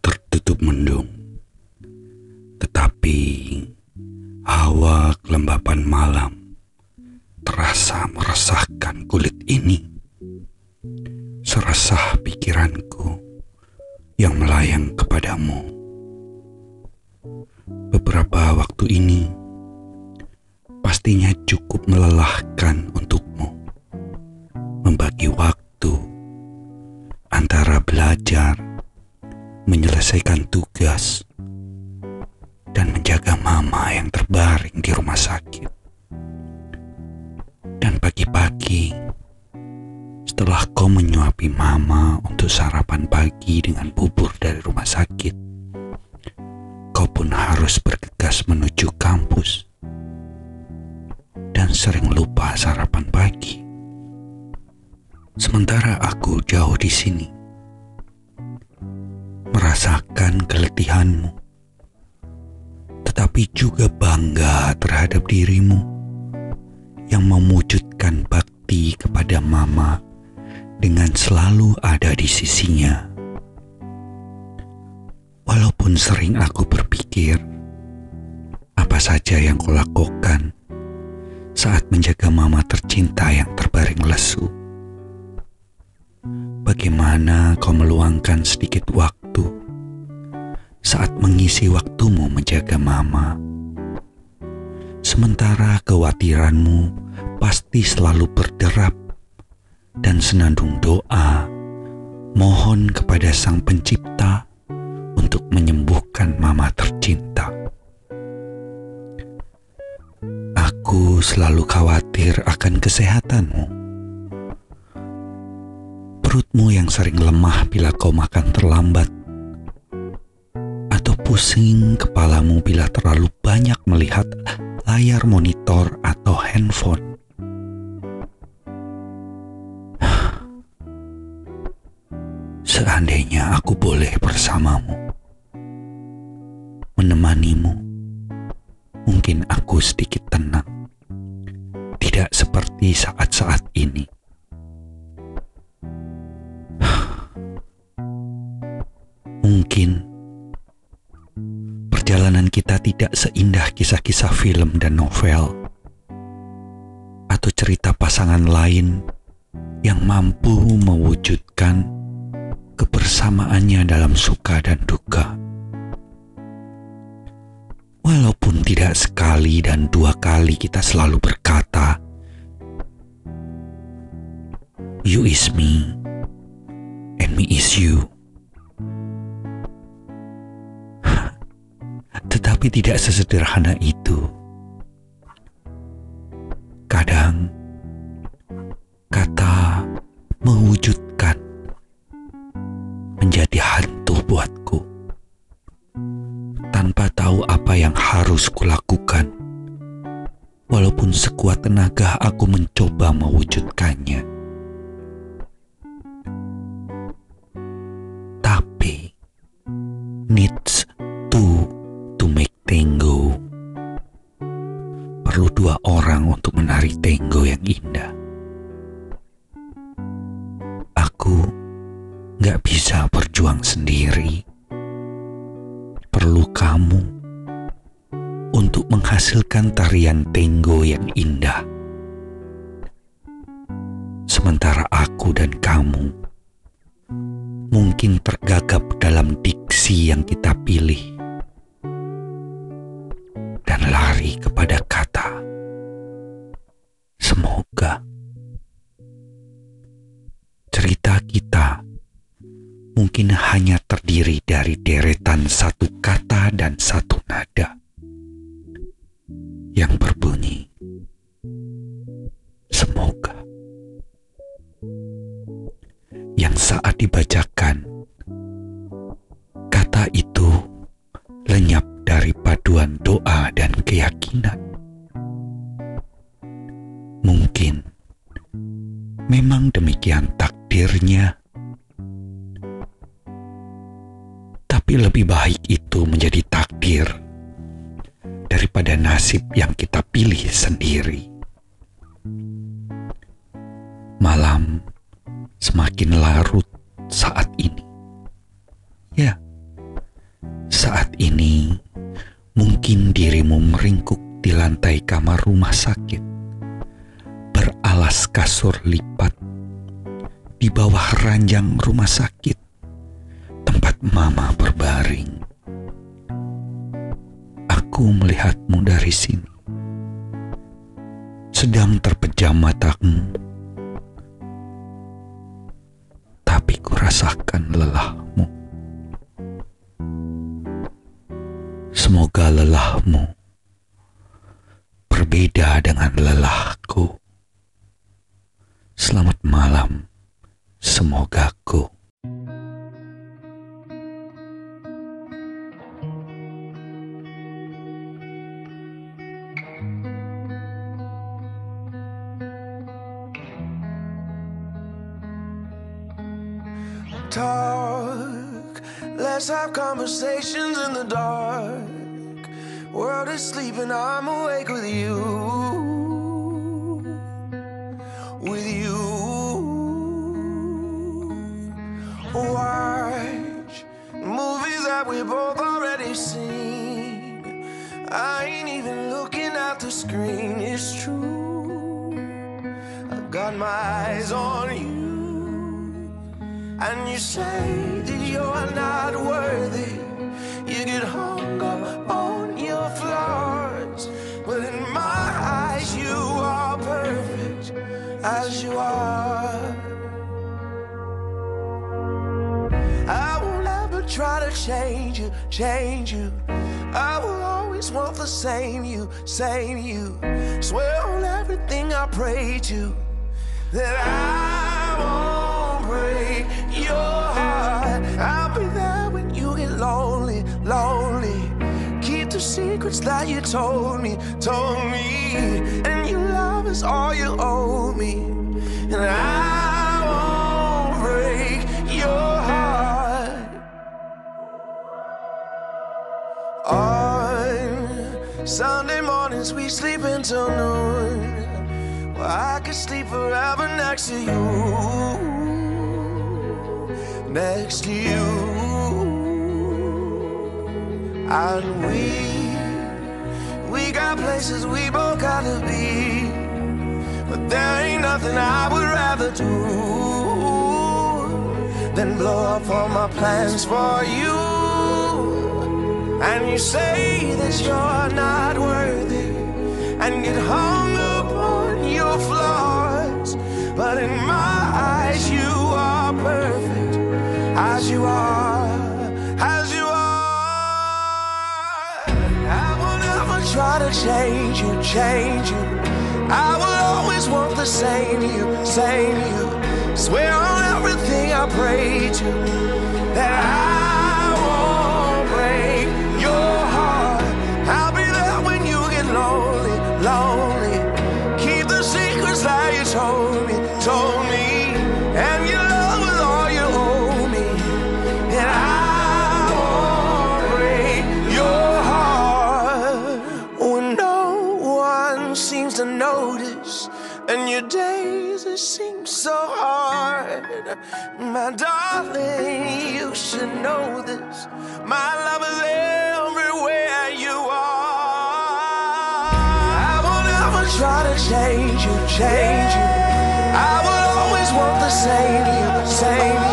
Tertutup mendung, tetapi hawa kelembapan malam terasa meresahkan kulit ini. Seresah pikiranku yang melayang kepadamu. Beberapa waktu ini pastinya cukup melelahkan untukmu. Membagi waktu antara belajar, menyelesaikan tugas, dan menjaga mama yang terbaring di rumah sakit. Dan pagi-pagi, setelah kau menyuapi mama untuk sarapan pagi dengan bubur dari rumah sakit, kau pun harus bergegas menuju kampus dan sering lupa sarapan pagi. Sementara aku jauh di sini, merasakan keletihanmu, tetapi juga bangga terhadap dirimu yang mewujudkan bakti kepada mama dengan selalu ada di sisinya. Walaupun sering aku berpikir, apa saja yang kau lakukan saat menjaga mama tercinta yang terbaring lesu. Bagaimana kau meluangkan sedikit waktu saat mengisi waktumu menjaga mama? Sementara kekhawatiranmu pasti selalu berderap dan senandung doa mohon kepada Sang Pencipta untuk menyembuhkan mama tercinta. Aku selalu khawatir akan kesehatanmu. Perutmu yang sering lemah bila kau makan terlambat, pusing kepalamu bila terlalu banyak melihat layar monitor atau handphone. Seandainya aku boleh bersamamu, menemanimu, mungkin aku sedikit tenang. Tidak seperti saat-saat ini. Mungkin kita tidak seindah kisah-kisah film dan novel, atau cerita pasangan lain yang mampu mewujudkan kebersamaannya dalam suka dan duka. Walaupun tidak sekali dan dua kali kita selalu berkata, "You is me, and me is you." Tetapi tidak sesederhana itu. Kadang kata mewujudkan menjadi hantu buatku tanpa tahu apa yang harus kulakukan. Walaupun sekuat tenaga aku mencoba mewujudkannya. Tapi needs dua orang untuk menari tango yang indah. Aku gak bisa berjuang sendiri perlu kamu untuk menghasilkan tarian tango yang indah. Sementara aku dan kamu mungkin tergagap dalam diksi yang kita pilih dan lari kepada mungkin hanya terdiri dari deretan satu kata dan satu nada yang berbunyi semoga. Yang saat dibacakan kata itu lenyap dari paduan doa dan keyakinan. Mungkin memang demikian takdirnya Lebih baik itu menjadi takdir daripada nasib yang kita pilih sendiri. Malam semakin larut saat ini. Ya, saat ini mungkin dirimu meringkuk di lantai kamar rumah sakit, beralas kasur lipat di bawah ranjang rumah sakit, tempat mama Tapi ku rasakan lelahmu. Semoga lelahmu berbeda dengan lelahku. Selamat malam, semoga ku. Talk, let's have conversations in the dark. World is sleeping, I'm awake with you. With you. Watch movies that we both already seen. I ain't even looking at the screen, it's true. I got my eyes on you. And you say that you're not worthy. You get hung up on your flaws. But in my eyes, you are perfect as you are. I will never try to change you, change you. I will always want the same you, same you. Swear on everything I pray to that I secrets that you told me, told me. And your love is all you owe me. And I won't break your heart. On Sunday mornings, we sleep until noon. Well, I could sleep forever next to you. Next to you. And we, places we both gotta be. But there ain't nothing I would rather do than blow up all my plans for you. And you say that you're not worthy and get hung up on your flaws. But in my eyes, you are perfect as you are, change you, change you. I will always want the same you, same you. Swear on everything I pray to And your days it seems so hard. My darling, you should know this. My love is everywhere you are. I will never try to change you, change you. I will always want the same you, same